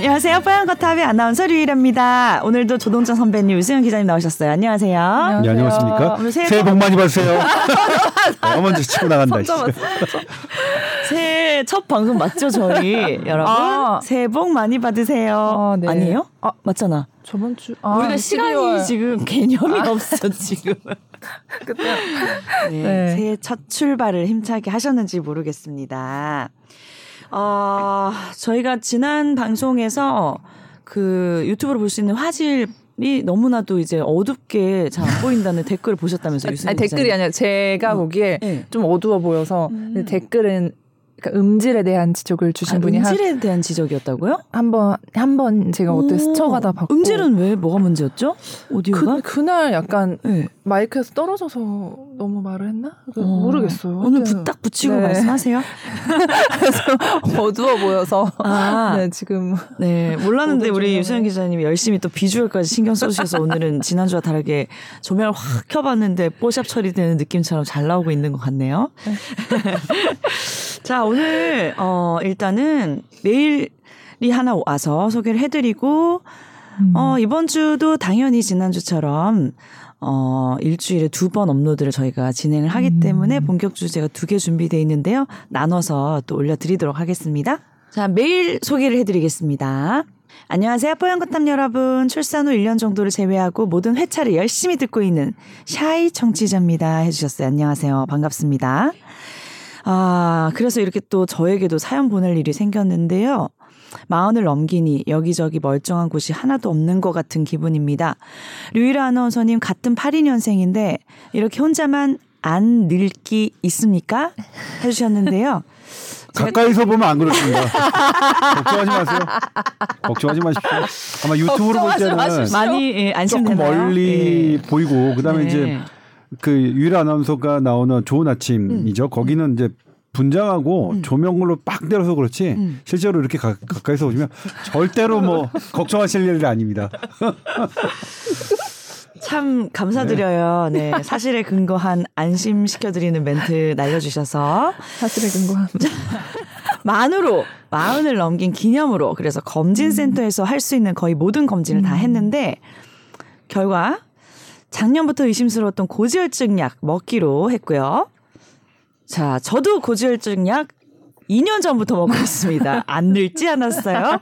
안녕하세요. 뽀얀거탑의 아나운서 류일합니다. 오늘도 조동정 선배님, 유승현 기자님 나오셨어요. 안녕하세요. 네, 안녕하십니까. 새해 새해 복- 복 많이 받으세요. 내가 먼저 치고 나간다. 씨. 새해 첫 방송 맞죠, 저희? 여러분. 아. 새해 복 많이 받으세요. 아, 네. 아니에요? 아. 맞잖아. 저번 주 아, 우리가 시간이 12월. 지금 개념이 없어, 지금. 네, 네. 새해 첫 출발을 힘차게 하셨는지 모르겠습니다. 어, 저희가 지난 방송에서 그 유튜브로 볼 수 있는 화질 이 너무나도 이제 어둡게 잘 안 보인다는 댓글을 보셨다면서요, 유승현 아니 댓글이. 아니라 제가 음. 보기에 네. 좀 어두워 보여서 음. 댓글은 그러니까 음질에 대한 지적을 주신 아, 분이 음질에 대한 지적이었다고요? 한한번 한 번 제가 어때 오, 스쳐가다 봤고 음질은 왜 뭐가 문제였죠? 오디오가? 그, 그날 약간 네. 마이크에서 떨어져서 너무 말을 했나? 그 어, 모르겠어요. 오늘 하여튼 부딱 붙이고 네. 말씀하세요. 어두워 보여서 아, 네 지금 네, 몰랐는데 모든 우리 조명을. 유수영 기자님이 열심히 또 비주얼까지 신경 써주셔서 오늘은 지난주와 다르게 조명을 확 켜봤는데 뽀샵 처리되는 느낌처럼 잘 나오고 있는 것 같네요. 자, 오늘, 어, 일단은 메일이 하나 와서 소개를 해드리고, 음. 어, 이번 주도 당연히 지난주처럼 어, 일주일에 두 번 업로드를 저희가 진행을 하기 음. 때문에 본격 주제가 두 개 준비되어 있는데요. 나눠서 또 올려드리도록 하겠습니다. 자, 메일 소개를 해드리겠습니다. 안녕하세요. 뽀얀거탑 여러분. 출산 후 1년 정도를 제외하고 모든 회차를 열심히 듣고 있는 샤이 청취자입니다. 해주셨어요. 안녕하세요. 반갑습니다. 아, 그래서 이렇게 또 저에게도 사연 보낼 일이 생겼는데요. 마흔을 넘기니 여기저기 멀쩡한 곳이 하나도 없는 것 같은 기분입니다. 류일아 아나운서님 같은 82년생인데 이렇게 혼자만 안 늙기 있습니까? 해주셨는데요. 가까이서 보면 안 그렇습니다. 걱정하지 마세요. 걱정하지 마십시오. 아마 유튜브로 볼 때는 마십시오. 많이 예, 조금 안심되나요? 멀리 예. 보이고 그다음에 네. 이제 그 유일한 아나운서가 나오는 좋은 아침이죠. 음. 거기는 이제 분장하고 조명으로 빡 때려서 그렇지 음. 실제로 이렇게 가, 가까이서 보시면 절대로 뭐 걱정하실 일이 아닙니다. 참 감사드려요. 네. 사실에 근거한 안심시켜드리는 멘트 날려주셔서. 사실에 근거한 만으로 마흔을 넘긴 기념으로 그래서 검진센터에서 할 수 있는 거의 모든 검진을 다 했는데 결과 작년부터 의심스러웠던 고지혈증 약 먹기로 했고요. 자, 저도 고지혈증 약 2년 전부터 먹고 있습니다. 안 늙지 않았어요.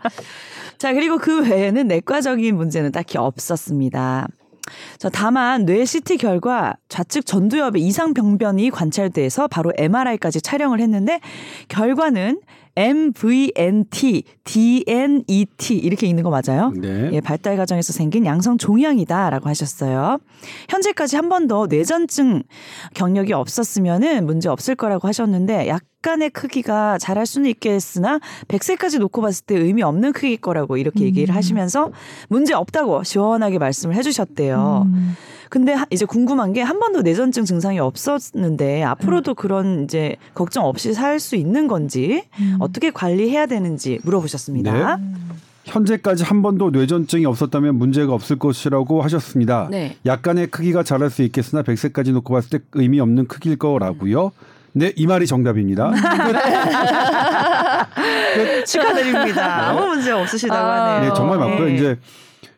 자, 그리고 그 외에는 내과적인 문제는 딱히 없었습니다. 자, 다만 뇌 CT 결과 좌측 전두엽에 이상 병변이 관찰돼서 바로 MRI까지 촬영을 했는데 결과는 MVNT, DNET 이렇게 있는 거 맞아요? 네. 예, 발달 과정에서 생긴 양성 종양이다라고 하셨어요. 현재까지 한 번도 뇌전증 경력이 없었으면은 문제 없을 거라고 하셨는데 약간의 크기가 잘할 수는 있겠으나 100세까지 놓고 봤을 때 의미 없는 크기일 거라고 이렇게 얘기를 하시면서 문제 없다고 시원하게 말씀을 해주셨대요. 음. 근데 하- 이제 궁금한 게 한 번도 뇌전증 증상이 없었는데 앞으로도 그런 이제 걱정 없이 살 수 있는 건지 어떻게 관리해야 되는지 물어보셨습니다. 현재까지 한 번도 뇌전증이 없었다면 문제가 없을 것이라고 하셨습니다. 네. 약간의 크기가 자랄 수 있겠으나 100세까지 놓고 봤을 때 의미 없는 크기일 거라고요. 네, 이 말이 정답입니다. 축하드립니다. 아무 문제 없으시다고 아, 하네요. 네, 정말 맞고요. 네. 이제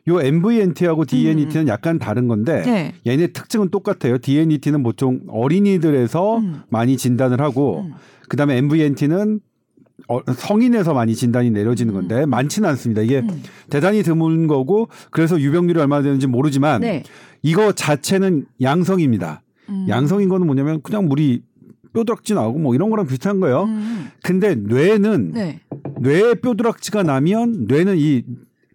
요 MVNT하고 DNET는 약간 다른 건데 네. 얘네 특징은 똑같아요. DNET는 보통 어린이들에서 음. 많이 진단을 하고 음. 그다음에 MVNT는 어, 성인에서 많이 진단이 내려지는 건데 많지는 않습니다. 이게 음. 대단히 드문 거고 그래서 유병률이 얼마나 되는지 모르지만 네. 이거 자체는 양성입니다. 음. 양성인 거는 뭐냐면 그냥 물이 뼈다귀 나오고 뭐 이런 거랑 비슷한 거예요. 음. 근데 뇌는 네. 뇌에 뼈다귀가 나면 뇌는 이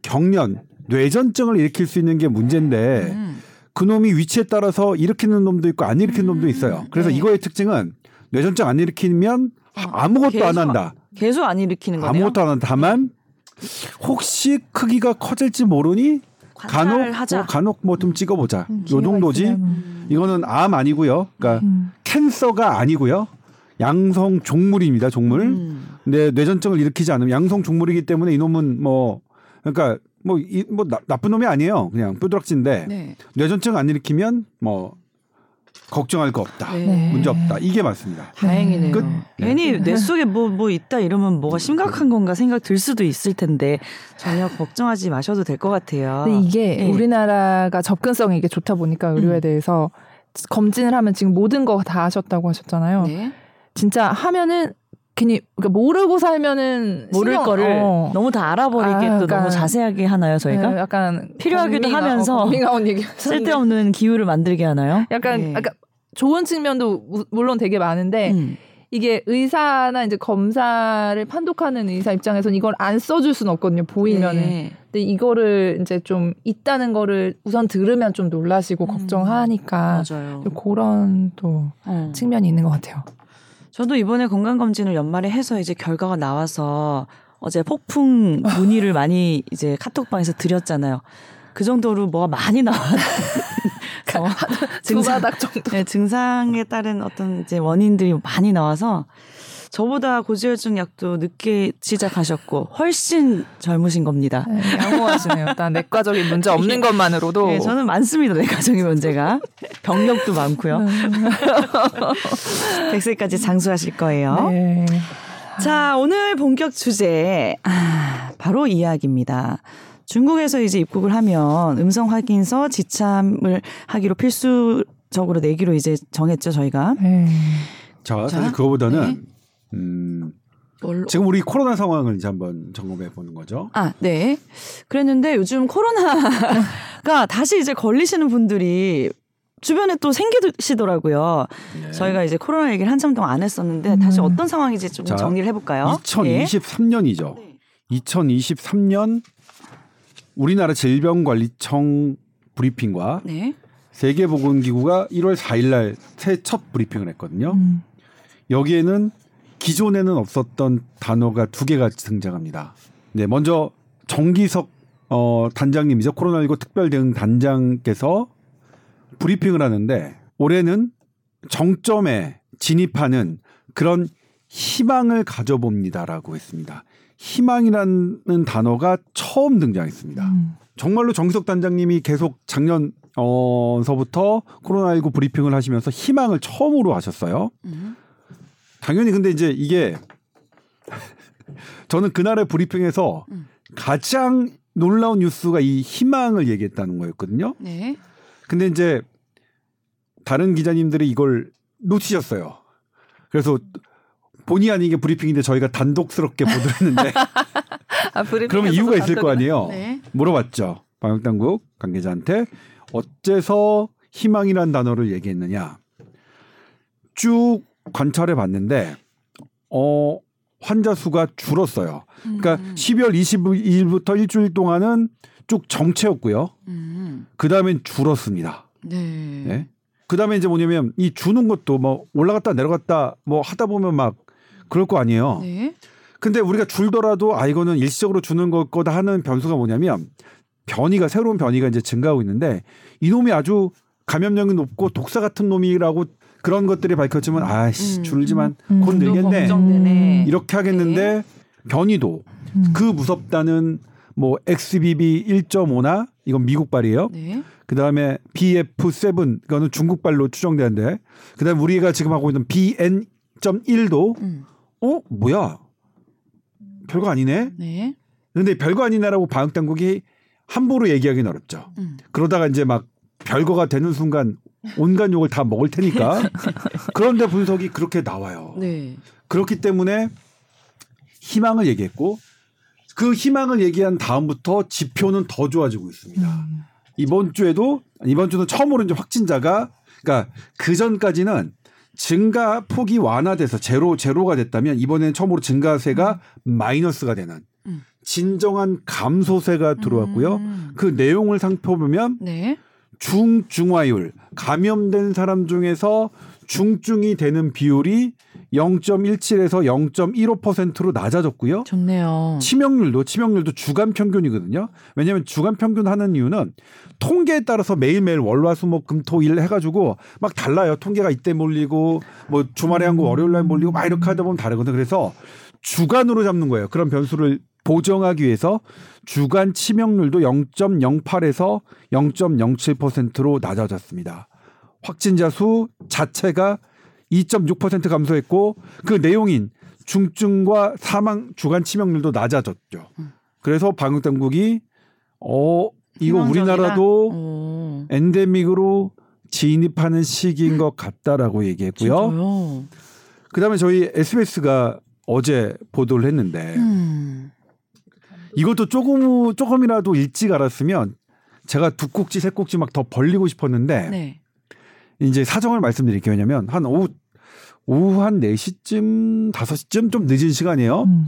경련, 뇌전증을 일으킬 수 있는 게 문제인데 음. 그 놈이 위치에 따라서 일으키는 놈도 있고 안 일으키는 놈도 있어요. 그래서 네. 이거의 특징은 뇌전증 안 일으키면 아무것도 안 계속 한다. 계속 안 일으키는 거네요. 아무것도 안 한다. 다만 혹시 크기가 커질지 모르니 간혹. 뭐 간혹 뭐 좀 찍어보자. 음, 요 정도지. 있으면. 이거는 암 아니고요. 그러니까 음. 캔서가 아니고요. 양성 종물입니다. 종물. 음. 근데 뇌전증을 일으키지 않으면 양성 종물이기 때문에 이놈은 뭐 그러니까 뭐, 이, 뭐 나, 나쁜 놈이 아니에요. 그냥 뾰드락진데 네. 뇌전증 안 일으키면 뭐 걱정할 거 없다. 네. 문제 없다. 이게 맞습니다. 다행이네요. 끝. 괜히 내 속에 뭐 뭐 있다 이러면 뭐가 심각한 건가 생각 들 수도 있을 텐데 전혀 걱정하지 마셔도 될 것 같아요. 근데 이게 네. 우리나라가 접근성이 이게 좋다 보니까 의료에 음. 대해서 검진을 하면 지금 모든 거 다 하셨다고 하셨잖아요. 네. 진짜 하면은 괜히 그러니까 모르고 살면은 모를 신경- 거를 어. 너무 다 알아버리게 아, 또 그러니까- 너무 자세하게 하나요 저희가? 네, 약간 필요하기도 하면서 어, 쓸데없는 기후를 만들게 하나요? 약간 네. 약간 좋은 측면도 무- 물론 되게 많은데 음. 이게 의사나 이제 검사를 판독하는 의사 입장에서는 이걸 안 써줄 수는 없거든요 보이면은 네. 근데 이거를 이제 좀 있다는 거를 우선 들으면 좀 놀라시고 음. 걱정하니까 맞아요. 좀 그런 또 어. 측면이 있는 것 같아요. 저도 이번에 건강검진을 연말에 해서 이제 결과가 나와서 어제 폭풍 문의를 많이 이제 카톡방에서 드렸잖아요. 그 정도로 뭐가 많이 나와. 어, 두 증상, 바닥 정도. 네, 증상에 따른 어떤 이제 원인들이 많이 나와서 저보다 고지혈증 약도 늦게 시작하셨고 훨씬 젊으신 겁니다. 네, 양호하시네요. 일단 내과적인 문제 없는 것만으로도. 네, 저는 많습니다. 내 가정의 문제가 병력도 많고요. 음. 100세까지 장수하실 거예요. 네. 자, 오늘 본격 주제. 아, 바로 이 이야기입니다. 중국에서 이제 입국을 하면 음성 확인서 지참을 하기로 필수적으로 내기로 이제 정했죠, 저희가. 네. 자, 자, 사실 그거보다는 네. 음, 뭘로? 지금 우리 코로나 상황을 이제 한번 점검해 보는 거죠. 아, 네. 그랬는데 요즘 코로나가 다시 이제 걸리시는 분들이 주변에 또 생기시더라고요. 네. 저희가 이제 코로나 얘기를 한참 동안 안 했었는데 다시 음. 어떤 상황인지 좀 자, 정리를 해볼까요? 2023년이죠. 네. 2023년 우리나라 질병관리청 브리핑과 네. 세계보건기구가 1월 4일 날 새 첫 브리핑을 했거든요. 음. 여기에는 기존에는 없었던 단어가 두 개가 등장합니다. 네, 먼저 정기석 어, 단장님이죠. 코로나19 특별 대응 단장께서 브리핑을 하는데 올해는 정점에 진입하는 그런 희망을 가져봅니다라고 했습니다. 희망이라는 단어가 처음 등장했습니다. 음. 정말로 정기석 단장님이 계속 작년 어서부터 코로나19 브리핑을 하시면서 희망을 처음으로 하셨어요. 음. 당연히 근데 이제 이게 저는 그날의 브리핑에서 음. 가장 놀라운 뉴스가 이 희망을 얘기했다는 거였거든요. 네. 근데 이제 다른 기자님들이 이걸 놓치셨어요. 그래서 본의 아니게 브리핑인데 저희가 단독스럽게 보도했는데 아, 브리핑에서도 그러면 이유가 있을 거 단독으로- 아니에요. 네. 물어봤죠. 방역당국 관계자한테 어째서 희망이란 단어를 얘기했느냐. 쭉 관찰해 봤는데 어 환자 수가 줄었어요. 그러니까 음. 12월 22일부터 일주일 동안은 쭉 정체였고요. 음. 그 다음엔 줄었습니다. 네. 네. 그 다음에 이제 뭐냐면 이 주는 것도 뭐 올라갔다 내려갔다 뭐 하다 보면 막 그럴 거 아니에요. 네. 근데 우리가 줄더라도 아 이거는 일시적으로 주는 것 거다 하는 변수가 뭐냐면 변이가 새로운 변이가 이제 증가하고 있는데 이놈이 아주 감염력이 높고 독사 같은 놈이라고 그런 것들이 밝혀지면 아씨 음. 줄지만 음. 곧 늘겠네 걱정되네. 이렇게 하겠는데 변이도 음. 그 무섭다는 뭐 XBB 1.5나 이건 미국발이에요. 네. 그 다음에 BF7 이거는 중국발로 추정되는데 그 다음에 우리가 지금 하고 있는 BN.1도 음. 어 뭐야 별거 아니네. 네. 근데 별거 아니네라고 방역 당국이 함부로 얘기하기는 어렵죠. 음. 그러다가 이제 막 별거가 되는 순간 온갖 욕을 다 먹을 테니까 그런데 분석이 그렇게 나와요. 네. 그렇기 때문에 희망을 얘기했고 그 희망을 얘기한 다음부터 지표는 더 좋아지고 있습니다. 음. 이번 주에도 이번 주는 처음으로 이제 확진자가 그러니까 그 전까지는 증가 폭이 완화돼서 제로 제로가 됐다면 이번에는 처음으로 증가세가 마이너스가 되는 음. 진정한 감소세가 들어왔고요. 음. 그 내용을 살펴보면 네. 중중화율 감염된 사람 중에서 중증이 되는 비율이 0.17에서 0.15%로 낮아졌고요. 좋네요. 치명률도 치명률도 주간 평균이거든요. 왜냐하면 주간 평균 하는 이유는 통계에 따라서 매일매일 월화수목금토일 해가지고 막 달라요. 통계가 이때 몰리고 뭐 주말에 한 거 월요일 날 몰리고 막 이렇게 하다 보면 다르거든. 그래서 주간으로 잡는 거예요. 그런 변수를 보정하기 위해서 주간 치명률도 0.08에서 0.07%로 낮아졌습니다. 확진자 수 자체가 2.6% 감소했고 그 내용인 중증과 사망 주간 치명률도 낮아졌죠. 그래서 방역 당국이 어 이거 희망적이다. 우리나라도 오. 엔데믹으로 진입하는 시기인 것 같다라고 얘기했고요. 진짜요? 그다음에 저희 SBS가 어제 보도를 했는데 음. 이것도 조금 조금이라도 일찍 알았으면 제가 두 꼭지 세 꼭지 막 더 벌리고 싶었는데 네. 이제 사정을 말씀드릴게요. 왜냐면 한 오후 오후 한 4시쯤 5시쯤 좀 늦은 시간이에요. 음.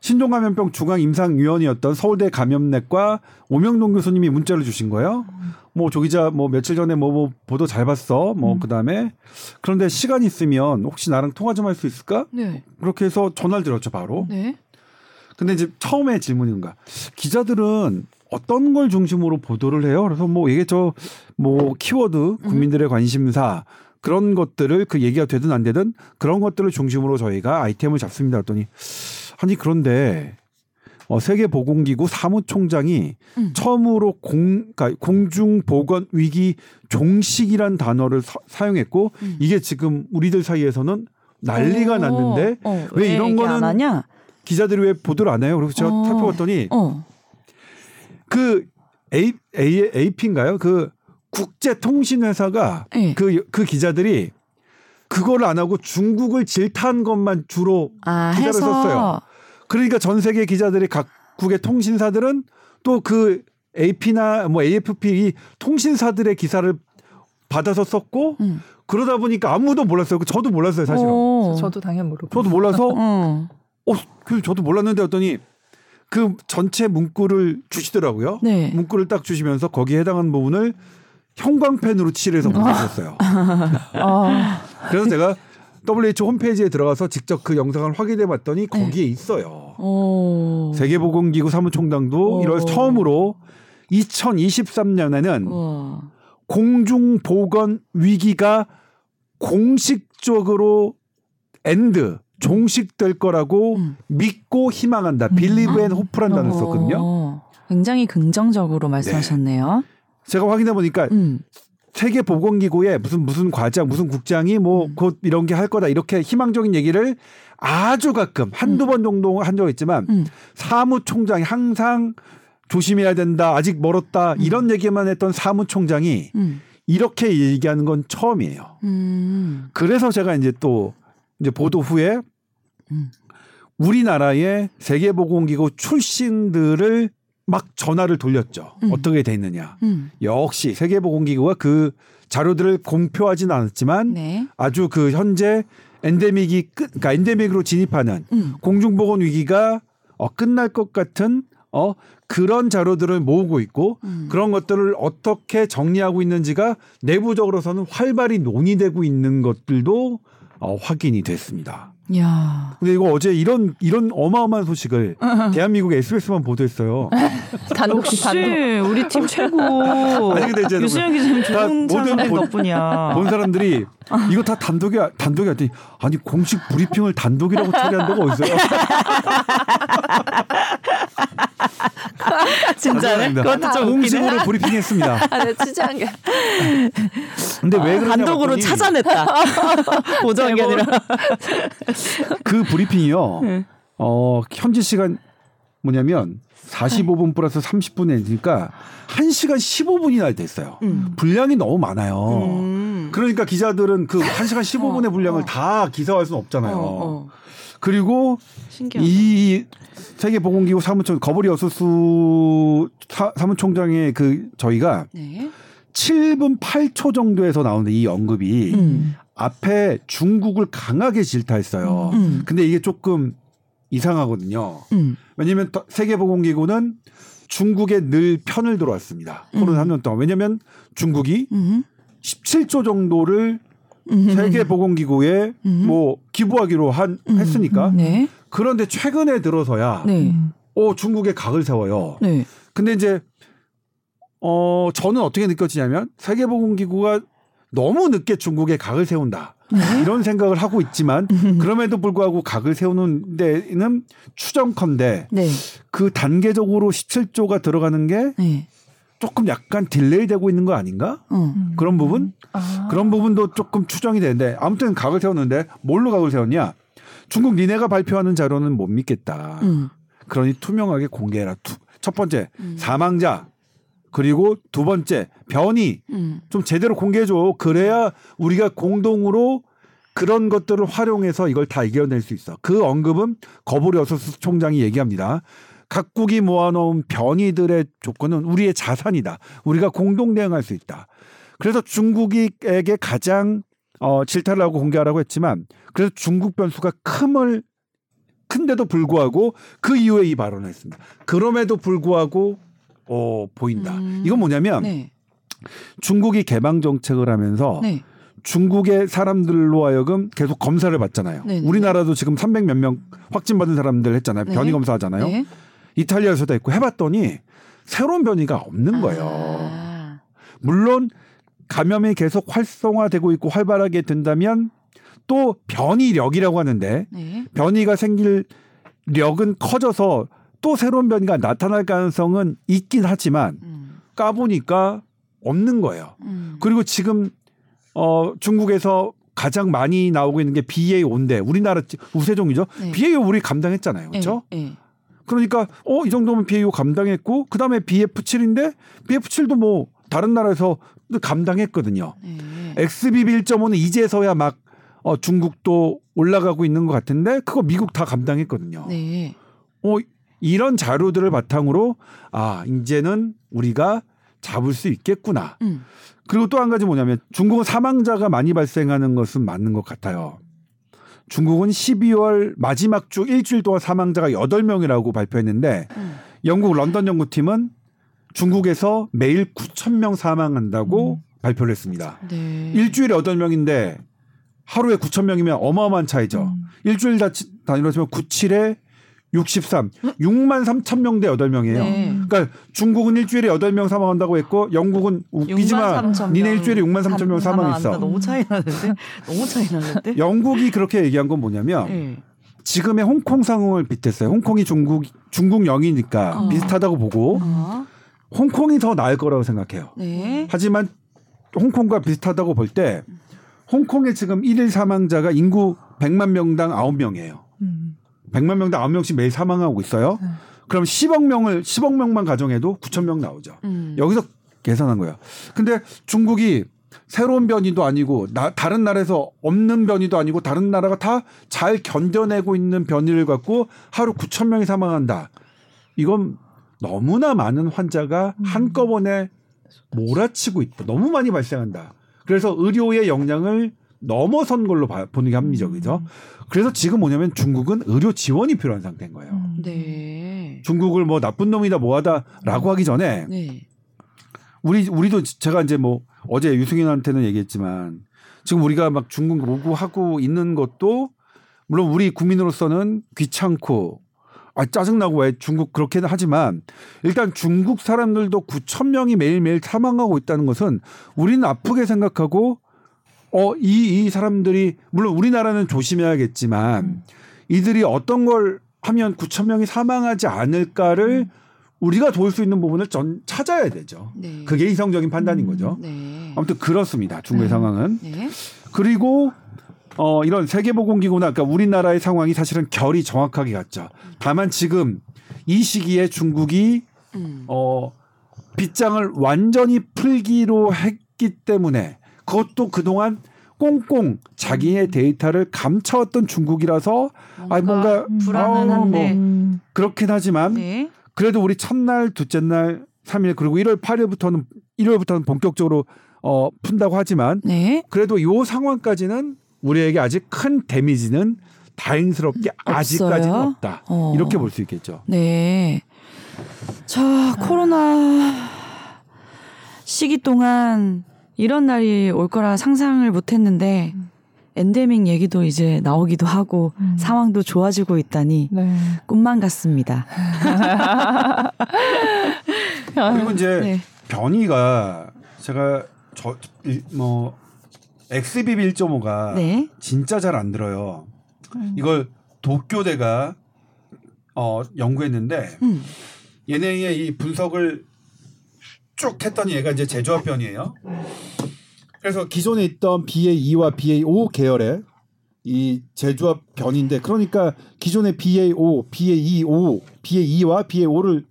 신종감염병 중앙 임상위원이었던 서울대 감염내과 오명동 교수님이 문자를 주신 거예요. 뭐 조 기자 뭐 며칠 전에 뭐, 뭐 보도 잘 봤어. 뭐 그다음에 그런데 시간 있으면 혹시 나랑 통화 좀 할 수 있을까? 네. 그렇게 해서 전화를 드렸죠, 바로. 네. 근데 이제 처음에 질문인가. 기자들은 어떤 걸 중심으로 보도를 해요? 그래서 뭐 이게 저 뭐 키워드 국민들의 관심사 그런 것들을 그 얘기가 되든 안 되든 그런 것들을 중심으로 저희가 아이템을 잡습니다. 했더니 아니 그런데 어, 세계보건기구 사무총장이 음. 처음으로 공, 그러니까 공중보건 위기 종식이란 단어를 사, 용했고 음. 이게 지금 우리들 사이에서는 난리가 어, 났는데 어, 왜 이런 얘기 거는? 기자들이 왜 보도를 안 해요? 그래서 제가 어. 살펴봤더니 어. 그 A, A, AP인가요? 그 국제통신회사가 네. 그, 그 기자들이 그거를 안 하고 중국을 질타한 것만 주로 아, 기사를 해서 썼어요. 그러니까 전 세계 기자들이 각국의 통신사들은 또 그 AP나 뭐 AFP 이 통신사들의 기사를 받아서 썼고 음. 그러다 보니까 아무도 몰랐어요. 그 저도 몰랐어요, 사실은. 어. 저도 당연 모르고. 저도 몰라서 어. 어, 그 저도 몰랐는데 했더니 그 전체 문구를 주시더라고요. 네. 문구를 딱 주시면서 거기에 해당하는 부분을 형광펜으로 칠해서 보내주셨어요. 아. 그래서 제가 WHO 홈페이지에 들어가서 직접 그 영상을 확인해 봤더니 네. 거기에 있어요. 오. 세계보건기구 사무총장도 오. 1월 처음으로 2023년에는 우와. 공중보건 위기가 공식적으로 end 종식될 거라고 음. 믿고 희망한다. believe and hope란 단어 썼거든요. 어. 굉장히 긍정적으로 말씀하셨네요. 제가 확인해 보니까 음. 세계 보건기구에 무슨 무슨 과장 무슨 국장이 뭐 음. 곧 이런 게 할 거다 이렇게 희망적인 얘기를 아주 가끔 한두 번 정도 한 적 있지만 음. 사무총장이 항상 조심해야 된다 아직 멀었다 이런 얘기만 했던 사무총장이 음. 이렇게 얘기하는 건 처음이에요. 음. 그래서 제가 이제 또 이제 보도 후에 음. 우리나라의 세계보건기구 출신들을 막 전화를 돌렸죠. 음. 어떻게 됐느냐. 음. 역시 세계보건기구가 그 자료들을 공표하진 않았지만 네. 아주 그 현재 엔데믹이 끝, 그러니까 엔데믹으로 진입하는 음. 공중보건 위기가 어, 끝날 것 같은 어 그런 자료들을 모으고 있고 음. 그런 것들을 어떻게 정리하고 있는지가 내부적으로서는 활발히 논의되고 있는 것들도 어, 확인이 됐습니다. 야. 근데 이거 어제 이런 이런 어마어마한 소식을 대한민국 SBS만 보도했어요. 단독 단독. 우리 팀 최고. 아니, 근데 이제 유수영 기자님 모든 덕분이야. 본 사람들이 이거 다 단독이야 단독이 했더니 아니 공식 브리핑을 단독이라고 처리한 데가 어딨어요? 진짜네. 단독입니다. 그것도 좀. 공식으로 브리핑했습니다. 아, 네, 취재한 게. 근데 왜 그러냐 단독으로 봤더니 찾아냈다. 보정한 게 아니라. 그 브리핑이요. 네. 어 현지 시간 뭐냐면 45분 플러스 30분 이니까 1시간 15분이나 됐어요. 음. 분량이 너무 많아요. 음. 그러니까 기자들은 그 1시간 15분의 어, 분량을 어. 다 기사화할 수는 없잖아요. 어, 어. 그리고 신기하다. 이 세계보건기구 사무총 거버리 어수수 사, 사무총장의 그 저희가 네. 7분 8초 정도에서 나오는데 이 언급이 음. 앞에 중국을 강하게 질타했어요. 음. 근데 이게 조금 이상하거든요. 음. 왜냐하면 더- 세계보건기구는 중국에 늘 편을 들어왔습니다. 코로나 음. 3년 동안. 왜냐하면 중국이 음. 17조 정도를 음. 세계보건기구에 음. 뭐 기부하기로 한 음. 했으니까. 네. 그런데 최근에 들어서야 네. 어 중국에 각을 세워요. 네. 근데 이제 어 저는 어떻게 느껴지냐면 세계보건기구가 너무 늦게 중국에 각을 세운다. 네. 이런 생각을 하고 있지만 그럼에도 불구하고 각을 세우는 데는 추정컨대 네. 그 단계적으로 17조가 들어가는 게 네. 조금 약간 delay 되고 있는 거 아닌가? 어. 그런 부분? 아. 그런 부분도 조금 추정이 되는데 아무튼 각을 세웠는데 뭘로 각을 세웠냐? 중국 니네가 발표하는 자료는 못 믿겠다. 음. 그러니 투명하게 공개해라. 투- 첫 번째 음. 사망자 그리고 두 번째 변이 음. 좀 제대로 공개해줘. 그래야 우리가 공동으로 그런 것들을 활용해서 이걸 다 이겨낼 수 있어. 그 언급은 거부리 어서스 총장이 얘기합니다. 각국이 모아놓은 변이들의 조건은 우리의 자산이다. 우리가 공동 대응할 수 있다. 그래서 중국에게 가장 어, 질타를 하고 공개하라고 했지만 그래서 중국 변수가 큼을 큰데도 불구하고 그 이후에 이 발언을 했습니다. 그럼에도 불구하고 어, 보인다. 음. 이건 뭐냐면 네. 중국이 개방 정책을 하면서 네. 중국의 사람들로 하여금 계속 검사를 받잖아요. 네네. 우리나라도 지금 300 몇 명 확진 받은 사람들 했잖아요. 네. 변이 검사 하잖아요. 네. 이탈리아에서도 했고 해봤더니 새로운 변이가 없는 거예요. 아. 물론 감염이 계속 활성화되고 있고 활발하게 된다면 또 변이력이라고 하는데 네. 변이가 생길 력은 커져서 또 새로운 변이가 나타날 가능성은 있긴 하지만 음. 까보니까 없는 거예요. 음. 그리고 지금 어 중국에서 가장 많이 나오고 있는 게 BA5인데 우리나라 지- 우세종이죠. 네. BA5 우리 감당했잖아요. 그렇죠? 네. 네. 그러니까 어 이 정도면 BA5 감당했고 그다음에 BF7인데 BF7도 뭐 다른 나라에서 감당했거든요. 네. XBB 1.5는 이제서야 막 어, 중국도 올라가고 있는 것 같은데 그거 미국 다 감당했거든요. 네. 어, 이런 자료들을 바탕으로 아 이제는 우리가 잡을 수 있겠구나. 음. 그리고 또 한 가지 뭐냐면 중국은 사망자가 많이 발생하는 것은 맞는 것 같아요. 중국은 12월 마지막 주 일주일 동안 사망자가 8명이라고 발표했는데 음. 영국 런던 연구팀은 중국에서 매일 9천 명 사망한다고 발표를 했습니다. 네. 일주일에 8명인데 하루에 9천 명이면 어마어마한 차이죠. 음. 일주일 다 단위로 치면 97에 63, 6만 3천 명대 8명이에요. 네. 그러니까 중국은 일주일에 8명 사망한다고 했고 영국은 웃기지만 63,000 니네 명 일주일에 6만 3천 명. 사망했어. 너무 차이 나는데? 너무 차이 나는데? 영국이 그렇게 얘기한 건 뭐냐면 네. 지금의 홍콩 상황을 빗댔어요. 홍콩이 중국 중국 영이니까 어. 비슷하다고 보고 어. 홍콩이 더 나을 거라고 생각해요. 네. 하지만 홍콩과 비슷하다고 볼 때 홍콩의 지금 일일 사망자가 인구 100만 명당 9명이에요. 음. 100만 명당 9명씩 매일 사망하고 있어요. 네. 그럼 10억 명을 10억 명만 가정해도 9천 명 나오죠. 음. 여기서 계산한 거예요. 근데 중국이 새로운 변이도 아니고 나, 다른 나라에서 없는 변이도 아니고 다른 나라가 다 잘 견뎌내고 있는 변이를 갖고 하루 9천 명이 사망한다. 이건 너무나 많은 환자가 음. 한꺼번에 몰아치고 있다. 너무 많이 발생한다. 그래서 의료의 역량을 넘어선 걸로 봐- 보는 게 합리적이죠. 그래서 지금 뭐냐면 중국은 의료 지원이 필요한 상태인 거예요. 음. 네. 중국을 뭐 나쁜 놈이다 뭐하다라고 하기 전에 네. 우리 우리도 제가 이제 뭐 어제 유승현한테는 얘기했지만 지금 우리가 막 중국 요구하고 있는 것도 물론 우리 국민으로서는 귀찮고 아 짜증나고 왜 중국 그렇게 하지만 일단 중국 사람들도 9천 명이 매일매일 사망하고 있다는 것은 우리는 아프게 생각하고 어 이 이 사람들이 물론 우리나라는 조심해야겠지만 음. 이들이 어떤 걸 하면 9천 명이 사망하지 않을까를 우리가 도울 수 있는 부분을 전 찾아야 되죠. 네. 그게 이성적인 판단인 음. 거죠. 네. 아무튼 그렇습니다. 중국의 네. 상황은. 네. 그리고 어 이런 세계보건기구나 그러니까 우리나라의 상황이 사실은 결이 정확하게 같죠. 다만 지금 이 시기에 중국이 음. 어 빗장을 완전히 풀기로 했기 때문에 그것도 그동안 꽁꽁 자기의 데이터를 감춰왔던 중국이라서 아 뭔가 불안은 아우, 한데. 뭐 음. 그렇긴 하지만 네. 그래도 우리 첫날, 둘째 날, 3일 그리고 1월 8일부터는 1월부터는 본격적으로 어 푼다고 하지만 네. 그래도 요 상황까지는 우리에게 아직 큰 데미지는 다행스럽게 아직까지는 없다. 어. 이렇게 볼 수 있겠죠. 네. 자, 코로나 시기 동안 이런 날이 올 거라 상상을 못 했는데 음. 엔데믹 얘기도 이제 나오기도 하고 음. 상황도 좋아지고 있다니 네. 꿈만 같습니다. 그리고 이제 네. 변이가 제가 저 뭐 XBB 1.5가 네. 진짜 잘 안 들어요. 음. 이걸 도쿄대가 어 연구했는데 음. 얘네의 이 분석을 쭉 했더니 얘가 이제 제조합 변이에요. 그래서 기존에 있던 BA2와 BA5 계열의 이 제조합 변인데 그러니까 기존의 BA5, BA2, 5, BA2와 BA5를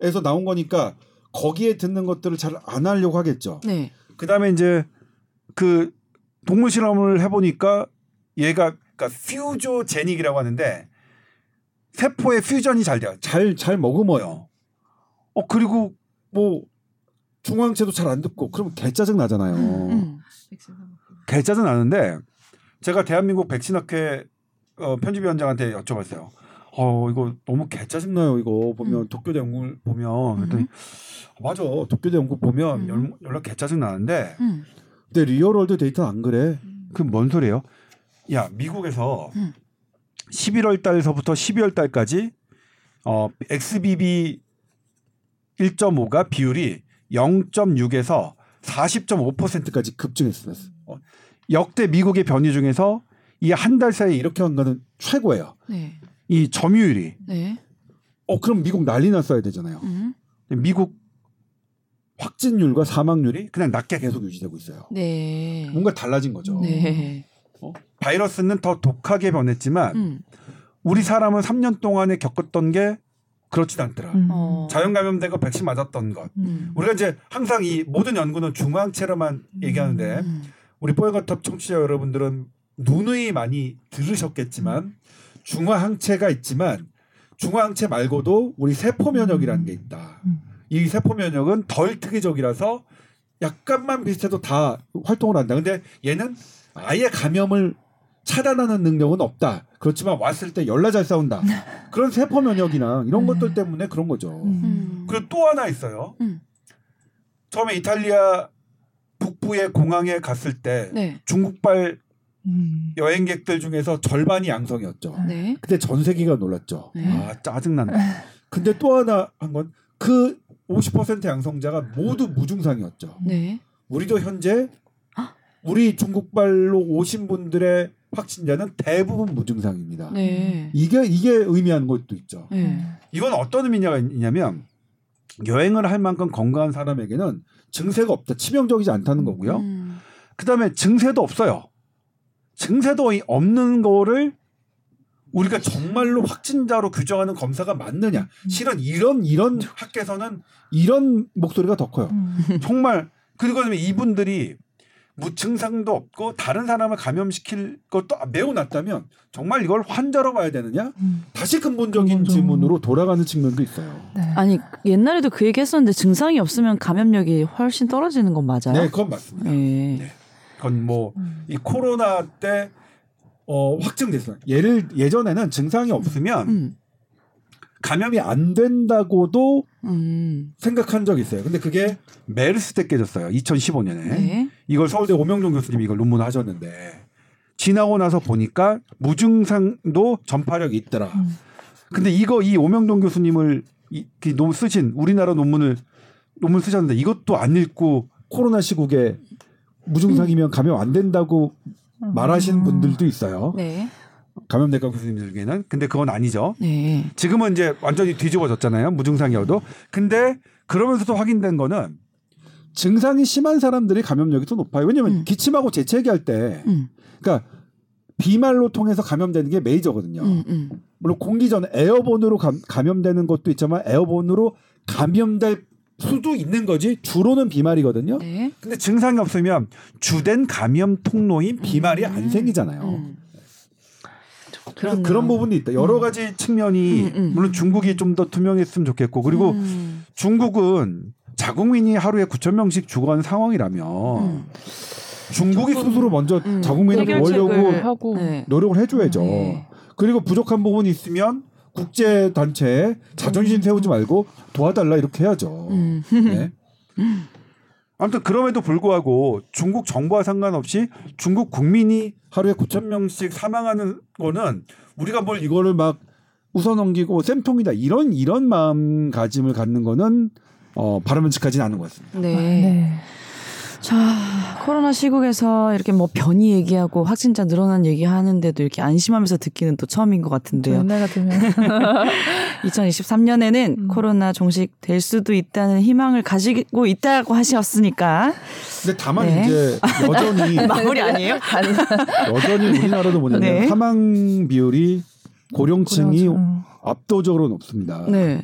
에서 나온 거니까 거기에 듣는 것들을 잘 안 하려고 하겠죠. 네. 그다음에 이제 그 동물 실험을 해 보니까 얘가 그러니까 퓨조제닉이라고 하는데 세포의 퓨전이 잘 돼요. 잘 잘 머금어요. 어 그리고 뭐 중앙체도 잘 안 듣고 그러면 개짜증 나잖아요. 음. 개짜증 나는데 제가 대한민국 백신학회 어, 편집위원장한테 여쭤봤어요. 어 이거 너무 개짜증 나요. 이거 보면 음. 도쿄대 연구를 보면 그랬더니 어, 맞아 도쿄대 연구 보면 음. 연, 연락 개짜증 나는데 음. 근데 real world 데이터는 안 그래. 그 뭔 소리예요? 야 미국에서 음. 11월 달서부터 12월 달까지 어 XBB 1.5가 비율이 0.6에서 40.5%까지 급증했어요. 어, 역대 미국의 변이 중에서 이 한 달 사이에 이렇게 한 거는 최고예요. 네. 이 점유율이. 네. 어 그럼 미국 난리 났어야 되잖아요. 음. 미국 확진율과 사망률이 그냥 낮게 계속 유지되고 있어요. 네. 뭔가 달라진 거죠. 네. 어? 바이러스는 더 독하게 변했지만 음. 우리 사람은 3년 동안에 겪었던 게 그렇지도 않더라. 음. 어. 자연 감염되고 백신 맞았던 것. 음. 우리가 이제 항상 이 모든 연구는 중앙체로만 얘기하는데 음. 우리 뽀얀거탑 청취자 여러분들은 누누이 많이 들으셨겠지만 중화항체가 있지만 중화항체 말고도 우리 세포 면역이라는 게 있다. 음. 이 세포 면역은 덜 특이적이라서 약간만 비슷해도 다 활동을 한다. 근데 얘는 아예 감염을 차단하는 능력은 없다. 그렇지만 왔을 때 열나 잘 싸운다. 그런 세포 면역이나 이런 네. 것들 때문에 그런 거죠. 음. 그리고 또 하나 있어요. 음. 처음에 이탈리아 북부의 공항에 갔을 때 네. 중국발 음. 여행객들 중에서 절반이 양성이었죠. 네. 그때 전 세계가 놀랐죠. 네. 아 짜증난다. 근데 또 하나 한 건 그 50% 양성자가 모두 무증상이었죠. 네. 우리도 현재 우리 중국발로 오신 분들의 확진자는 대부분 무증상입니다. 네. 이게 이게 의미하는 것도 있죠. 네. 이건 어떤 의미가 있냐면 여행을 할 만큼 건강한 사람에게는 증세가 없다, 치명적이지 않다는 거고요. 음. 그다음에 증세도 없어요. 증세도 이- 없는 거를 우리가 정말로 확진자로 규정하는 검사가 맞느냐? 실은 이런 이런 학계에서는 이런 목소리가 더 커요. 음. 정말 그리고 이분들이 무증상도 없고 다른 사람을 감염시킬 것도 매우 낮다면 정말 이걸 환자로 봐야 되느냐? 음. 다시 근본적인 근본적- 질문으로 돌아가는 측면도 있어요. 네. 아니 옛날에도 그 얘기 했었는데 증상이 없으면 감염력이 훨씬 떨어지는 건 맞아요? 네, 그건 맞습니다. 네. 네. 그건 뭐 음. 이 코로나 때 어, 확증됐어요. 예를 예전에는 증상이 없으면 음. 감염이 안 된다고도 음. 생각한 적이 있어요. 근데 그게 메르스 때 깨졌어요. 2015년에. 네. 이걸 서울대 오명종 교수님이 이걸 논문 하셨는데 지나고 나서 보니까 무증상도 전파력이 있더라. 음. 근데 이거 이 오명종 교수님을 이, 그논 쓰신 우리나라 논문을 논문 쓰셨는데 이것도 안 읽고 코로나 시국에 무증상이면 감염 안 된다고 말하시는 분들도 있어요. 네. 감염내과 교수님들 중에는. 근데 그건 아니죠. 네. 지금은 이제 완전히 뒤집어졌잖아요. 무증상이어도. 근데 그러면서도 확인된 거는 증상이 심한 사람들이 감염력이 더 높아요. 왜냐면 음. 기침하고 재채기할 때 음. 그러니까 비말로 통해서 감염되는 게 메이저거든요. 음. 음. 물론 공기 전 에어본으로 감, 감염되는 것도 있지만 에어본으로 감염될 수도 있는 거지 주로는 비말이거든요. 네. 근데 증상이 없으면 주된 감염 통로인 비말이 안 생기잖아요. 음. 그래서. 그런 부분이 있다. 여러 가지 측면이 음, 음. 물론 중국이 좀 더 투명했으면 좋겠고 그리고 음. 중국은 자국민이 하루에 9천 명씩 죽어가는 상황이라면 음. 중국이 스스로 먼저 음. 자국민을 하고 네. 노력을 해줘야죠. 네. 그리고 부족한 부분이 있으면 국제 단체에 자존심 세우지 말고 도와달라 이렇게 해야죠. 음. 네. 아무튼 그럼에도 불구하고 중국 정부와 상관없이 중국 국민이 하루에 9천 명씩 사망하는 거는 우리가 뭘 이거를 막 웃어 넘기고 쌤통이다 이런 이런 마음가짐을 갖는 거는 어, 바람직하진 않은 것 같습니다. 네. 네. 자, 코로나 시국에서 이렇게 뭐 변이 얘기하고 확진자 늘어난 얘기 하는데도 이렇게 안심하면서 듣기는 또 처음인 것저 같은데요. 옛날 같으면 2023년에는 음. 코로나 종식될 수도 있다는 희망을 가지고 있다고 하셨으니까 근데 다만 네. 이제 여전히 마무리 아니에요? 아니, 여전히 우리나라도 뭐냐면 네. 사망 비율이 고령층이 고령층. 압도적으로 높습니다. 네.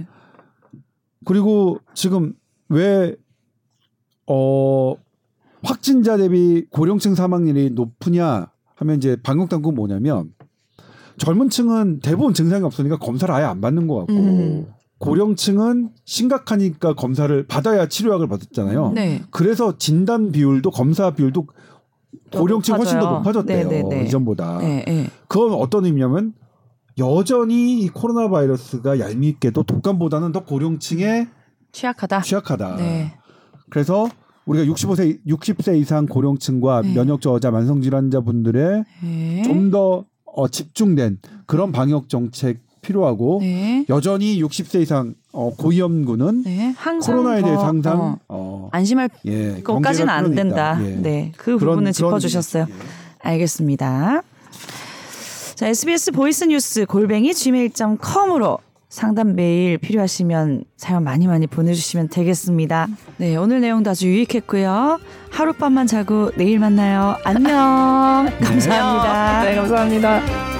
그리고 지금 왜, 어, 확진자 대비 고령층 사망률이 높으냐 하면 이제 방역 당국은 뭐냐면 젊은 층은 대부분 증상이 없으니까 검사를 아예 안 받는 것 같고 음. 고령층은 심각하니까 검사를 받아야 치료약을 받았잖아요. 네. 그래서 진단 비율도 검사 비율도 더 고령층 훨씬 더. 높아졌대요. 네네네. 이전보다. 네, 네. 그건 어떤 의미냐면 여전히 이 코로나 바이러스가 얄밉게도 독감보다는 더 고령층에 취약하다. 취약하다. 네. 그래서 우리가 65세 60세 이상 고령층과 네. 면역 저하자 만성 질환자분들의 네. 좀더 어, 집중된 그런 방역 정책 필요하고 네. 여전히 60세 이상 어, 고위험군은 네. 코로나에 더, 대해서 항상 어, 어, 안심할 예, 것까지는 안 된다. 예. 네. 그 그런- 부분을 짚어주셨어요. 예. 알겠습니다. 자, SBS 보이스 뉴스 골뱅이 gmail.com으로 상담 메일 필요하시면 사연 많이 많이 보내주시면 되겠습니다. 네, 오늘 내용도 아주 유익했고요. 하룻밤만 자고 내일 만나요. 안녕. 감사합니다. 네, 감사합니다.